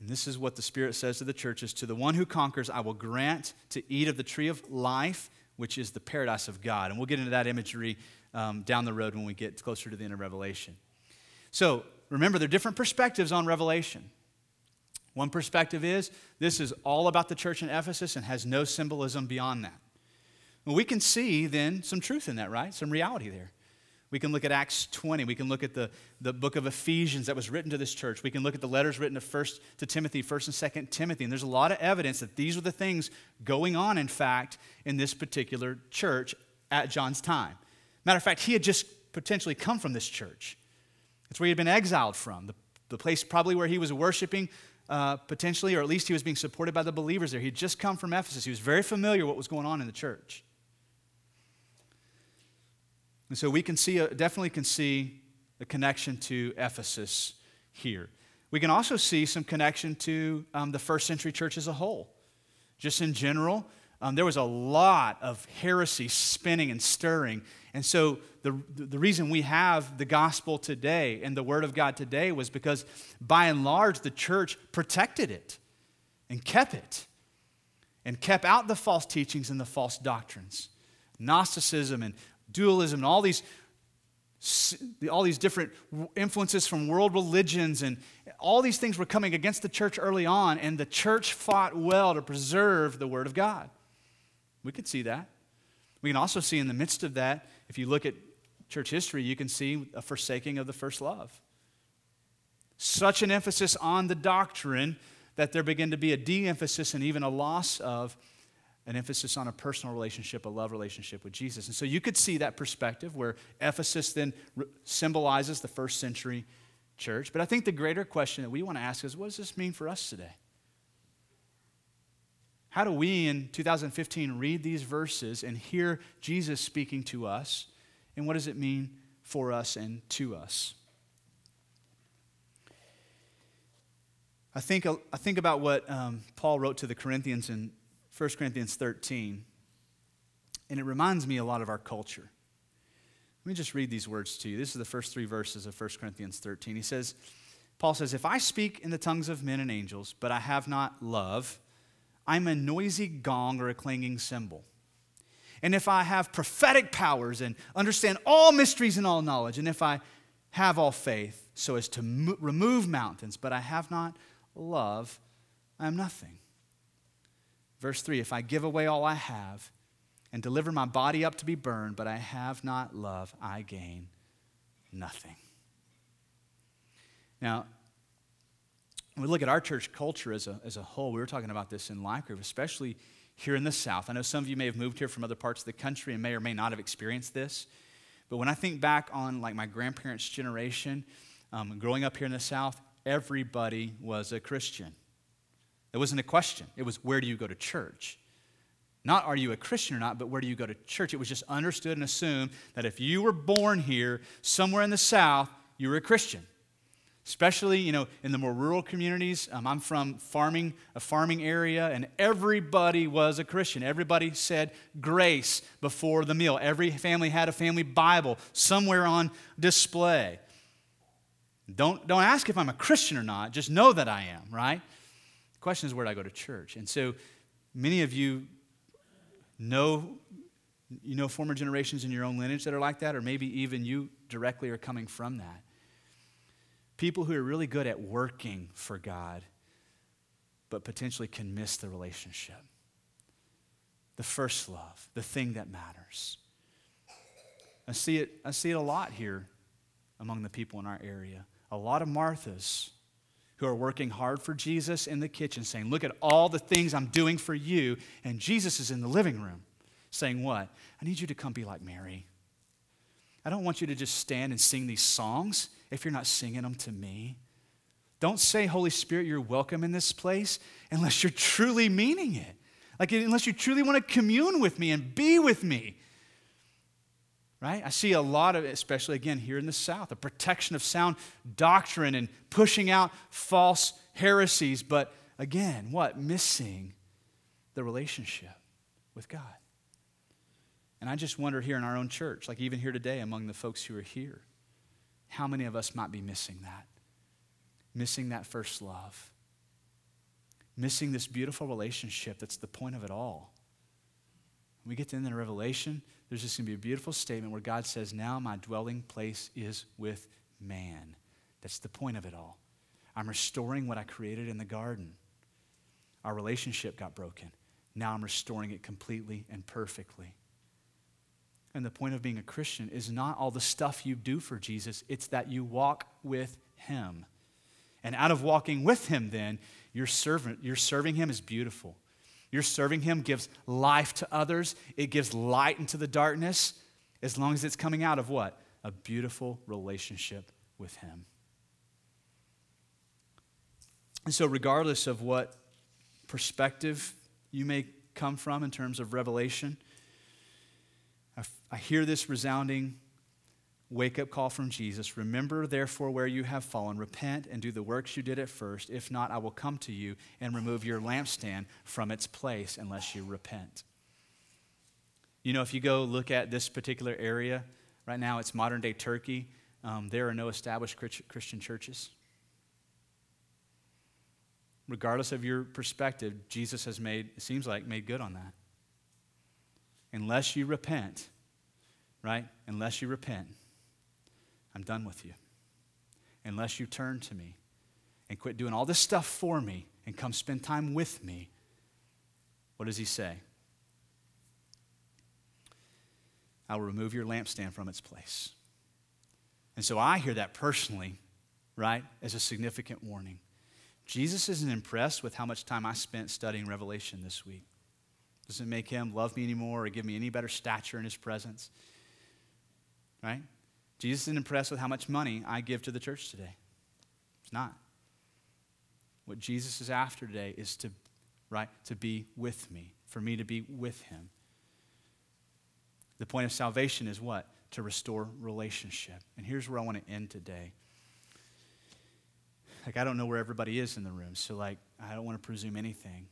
And this is what the Spirit says to the churches To the one who conquers, I will grant to eat of the tree of life, which is the paradise of God. And we'll get into that imagery um, down the road when we get closer to the end of Revelation. So remember, there are different perspectives on Revelation. One perspective is this is all about the church in Ephesus and has no symbolism beyond that. Well, we can see then some truth in that, right? Some reality there. We can look at Acts 20. We can look at the, the book of Ephesians that was written to this church. We can look at the letters written to first to Timothy, 1st and 2nd Timothy. And there's a lot of evidence that these were the things going on, in fact, in this particular church at John's time. Matter of fact, he had just potentially come from this church. It's where he had been exiled from, the, the place probably where he was worshiping uh, potentially, or at least he was being supported by the believers there. He had just come from Ephesus. He was very familiar with what was going on in the church. And so we can see, definitely can see a connection to Ephesus here. We can also see some connection to um, the first century church as a whole. Just in general, um, there was a lot of heresy spinning and stirring. And so the, the reason we have the gospel today and the word of God today was because by and large the church protected it and kept it and kept out the false teachings and the false doctrines. Gnosticism and dualism and all these all these different influences from world religions and all these things were coming against the church early on and the church fought well to preserve the word of god. We could see that. We can also see in the midst of that if you look at church history you can see a forsaking of the first love. Such an emphasis on the doctrine that there began to be a de-emphasis and even a loss of an emphasis on a personal relationship, a love relationship with Jesus. And so you could see that perspective where Ephesus then symbolizes the first century church. But I think the greater question that we want to ask is what does this mean for us today? How do we in 2015 read these verses and hear Jesus speaking to us? And what does it mean for us and to us? I think, I think about what um, Paul wrote to the Corinthians in 1 Corinthians 13, and it reminds me a lot of our culture. Let me just read these words to you. This is the first three verses of 1 Corinthians 13. He says, Paul says, If I speak in the tongues of men and angels, but I have not love, I'm a noisy gong or a clanging cymbal. And if I have prophetic powers and understand all mysteries and all knowledge, and if I have all faith so as to mo- remove mountains, but I have not love, I am nothing. Verse 3 If I give away all I have and deliver my body up to be burned, but I have not love, I gain nothing. Now, when we look at our church culture as a, as a whole, we were talking about this in Life Group, especially here in the South. I know some of you may have moved here from other parts of the country and may or may not have experienced this. But when I think back on like my grandparents' generation, um, growing up here in the South, everybody was a Christian. It wasn't a question. It was, where do you go to church? Not are you a Christian or not, but where do you go to church? It was just understood and assumed that if you were born here, somewhere in the South, you were a Christian. Especially, you know, in the more rural communities. Um, I'm from farming, a farming area, and everybody was a Christian. Everybody said grace before the meal. Every family had a family Bible somewhere on display. Don't, don't ask if I'm a Christian or not, just know that I am, right? Question is where do I go to church? And so many of you know you know former generations in your own lineage that are like that, or maybe even you directly are coming from that. People who are really good at working for God, but potentially can miss the relationship. The first love, the thing that matters. I see it, I see it a lot here among the people in our area. A lot of Marthas who are working hard for Jesus in the kitchen, saying, Look at all the things I'm doing for you. And Jesus is in the living room saying, What? I need you to come be like Mary. I don't want you to just stand and sing these songs if you're not singing them to me. Don't say, Holy Spirit, you're welcome in this place unless you're truly meaning it. Like, unless you truly want to commune with me and be with me right? I see a lot of, especially again here in the South, a protection of sound doctrine and pushing out false heresies, but again, what? Missing the relationship with God. And I just wonder here in our own church, like even here today among the folks who are here, how many of us might be missing that? Missing that first love. Missing this beautiful relationship that's the point of it all. We get to end of Revelation, there's just going to be a beautiful statement where God says, Now my dwelling place is with man. That's the point of it all. I'm restoring what I created in the garden. Our relationship got broken. Now I'm restoring it completely and perfectly. And the point of being a Christian is not all the stuff you do for Jesus, it's that you walk with him. And out of walking with him, then, your servant, your serving him is beautiful. Your serving him gives life to others, it gives light into the darkness, as long as it's coming out of what? A beautiful relationship with him. And so, regardless of what perspective you may come from in terms of revelation, I, I hear this resounding wake up call from Jesus. Remember, therefore, where you have fallen. Repent and do the works you did at first. If not, I will come to you and remove your lampstand from its place unless you repent. You know, if you go look at this particular area, right now it's modern day Turkey, um, there are no established Christian churches. Regardless of your perspective, Jesus has made, it seems like, made good on that. Unless you repent, right? Unless you repent, I'm done with you. Unless you turn to me and quit doing all this stuff for me and come spend time with me, what does he say? I will remove your lampstand from its place. And so I hear that personally, right, as a significant warning. Jesus isn't impressed with how much time I spent studying Revelation this week. Doesn't make him love me anymore or give me any better stature in his presence. Right? Jesus isn't impressed with how much money I give to the church today. It's not. What Jesus is after today is to, right, to be with me, for me to be with him. The point of salvation is what? To restore relationship. And here's where I want to end today like I don't know where everybody is in the room, so like I don't want to presume anything.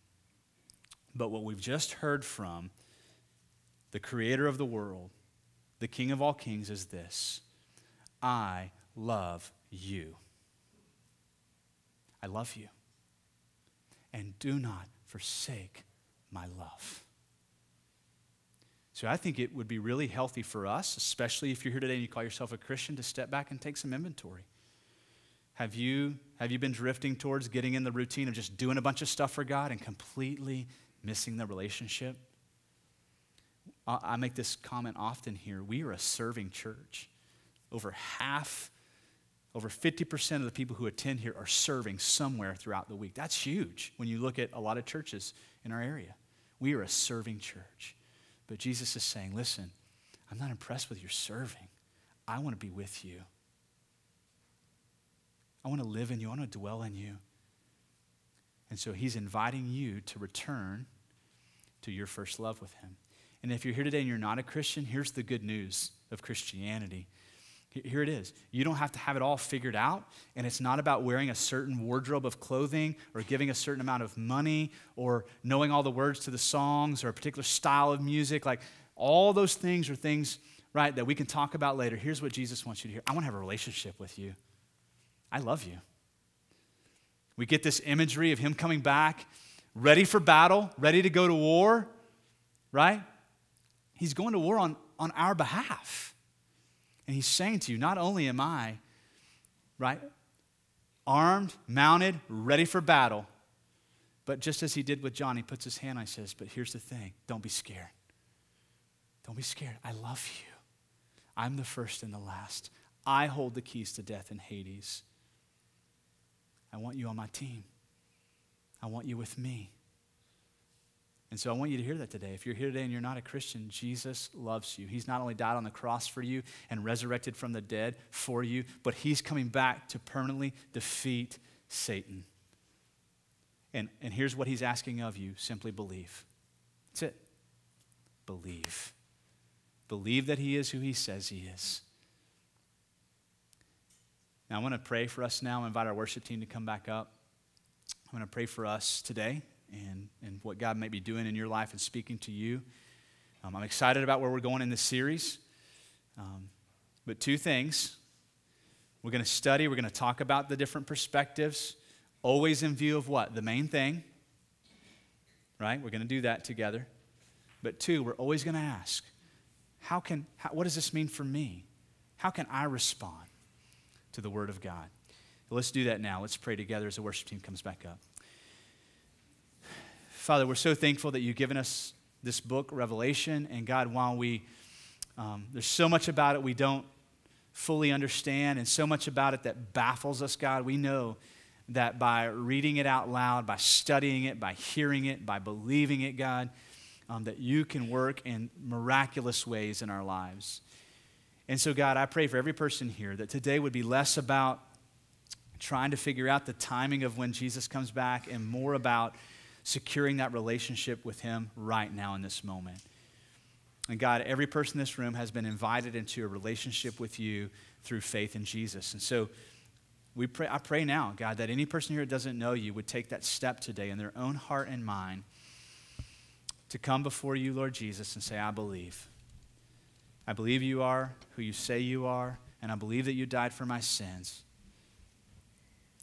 But what we've just heard from the creator of the world, the king of all kings is this. I love you. I love you. And do not forsake my love. So I think it would be really healthy for us, especially if you're here today and you call yourself a Christian, to step back and take some inventory. Have you, have you been drifting towards getting in the routine of just doing a bunch of stuff for God and completely missing the relationship? I make this comment often here. We are a serving church. Over half, over 50% of the people who attend here are serving somewhere throughout the week. That's huge when you look at a lot of churches in our area. We are a serving church. But Jesus is saying, listen, I'm not impressed with your serving. I want to be with you. I want to live in you. I want to dwell in you. And so he's inviting you to return to your first love with him. And if you're here today and you're not a Christian, here's the good news of Christianity. Here it is. You don't have to have it all figured out, and it's not about wearing a certain wardrobe of clothing or giving a certain amount of money or knowing all the words to the songs or a particular style of music. Like all those things are things, right, that we can talk about later. Here's what Jesus wants you to hear I want to have a relationship with you. I love you. We get this imagery of him coming back, ready for battle, ready to go to war, right? He's going to war on, on our behalf. And he's saying to you, not only am I, right, armed, mounted, ready for battle, but just as he did with John, he puts his hand on and says, But here's the thing don't be scared. Don't be scared. I love you. I'm the first and the last. I hold the keys to death and Hades. I want you on my team. I want you with me. And so I want you to hear that today. If you're here today and you're not a Christian, Jesus loves you. He's not only died on the cross for you and resurrected from the dead for you, but he's coming back to permanently defeat Satan. And, and here's what he's asking of you simply believe. That's it. Believe. Believe that he is who he says he is. Now, I want to pray for us now. Invite our worship team to come back up. I'm going to pray for us today and, and what God may be doing in your life and speaking to you. Um, I'm excited about where we're going in this series. Um, but two things we're going to study, we're going to talk about the different perspectives, always in view of what? The main thing, right? We're going to do that together. But two, we're always going to ask, how can, how, what does this mean for me? How can I respond? to the Word of God. Let's do that now. Let's pray together as the worship team comes back up. Father, we're so thankful that you've given us this book, Revelation. And God, while we Um, there's so much about it we don't fully understand, and so much about it that baffles us, God. We know that by reading it out loud, by studying it, by hearing it, by believing it, God, um, that you can work in miraculous ways in our lives. And so, God, I pray for every person here that today would be less about trying to figure out the timing of when Jesus comes back and more about securing that relationship with Him right now in this moment. And God, every person in this room has been invited into a relationship with you through faith in Jesus. And so we pray, I pray now, God, that any person here that doesn't know you would take that step today in their own heart and mind to come before you, Lord Jesus, and say, I believe. I believe you are who you say you are, and I believe that you died for my sins.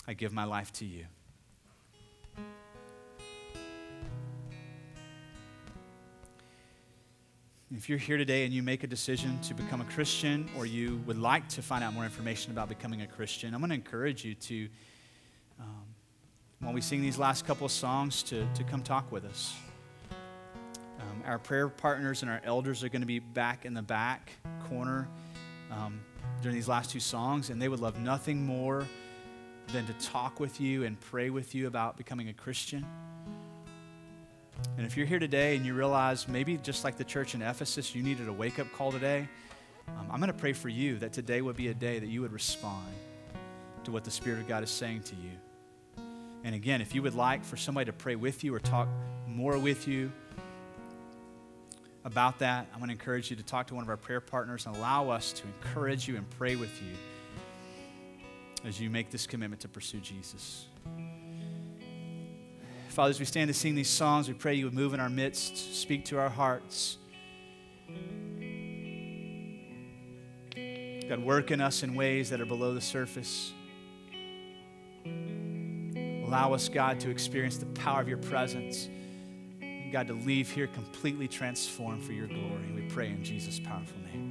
I give my life to you. If you're here today and you make a decision to become a Christian or you would like to find out more information about becoming a Christian, I'm going to encourage you to, um, while we sing these last couple of songs, to, to come talk with us. Um, our prayer partners and our elders are going to be back in the back corner um, during these last two songs, and they would love nothing more than to talk with you and pray with you about becoming a Christian. And if you're here today and you realize maybe just like the church in Ephesus, you needed a wake up call today, um, I'm going to pray for you that today would be a day that you would respond to what the Spirit of God is saying to you. And again, if you would like for somebody to pray with you or talk more with you about that, I'm going to encourage you to talk to one of our prayer partners and allow us to encourage you and pray with you as you make this commitment to pursue Jesus. Father, as we stand to sing these songs, we pray you would move in our midst, speak to our hearts. God, work in us in ways that are below the surface. Allow us, God, to experience the power of your presence. And God, to leave here completely transformed for your glory. We pray in Jesus' powerful name.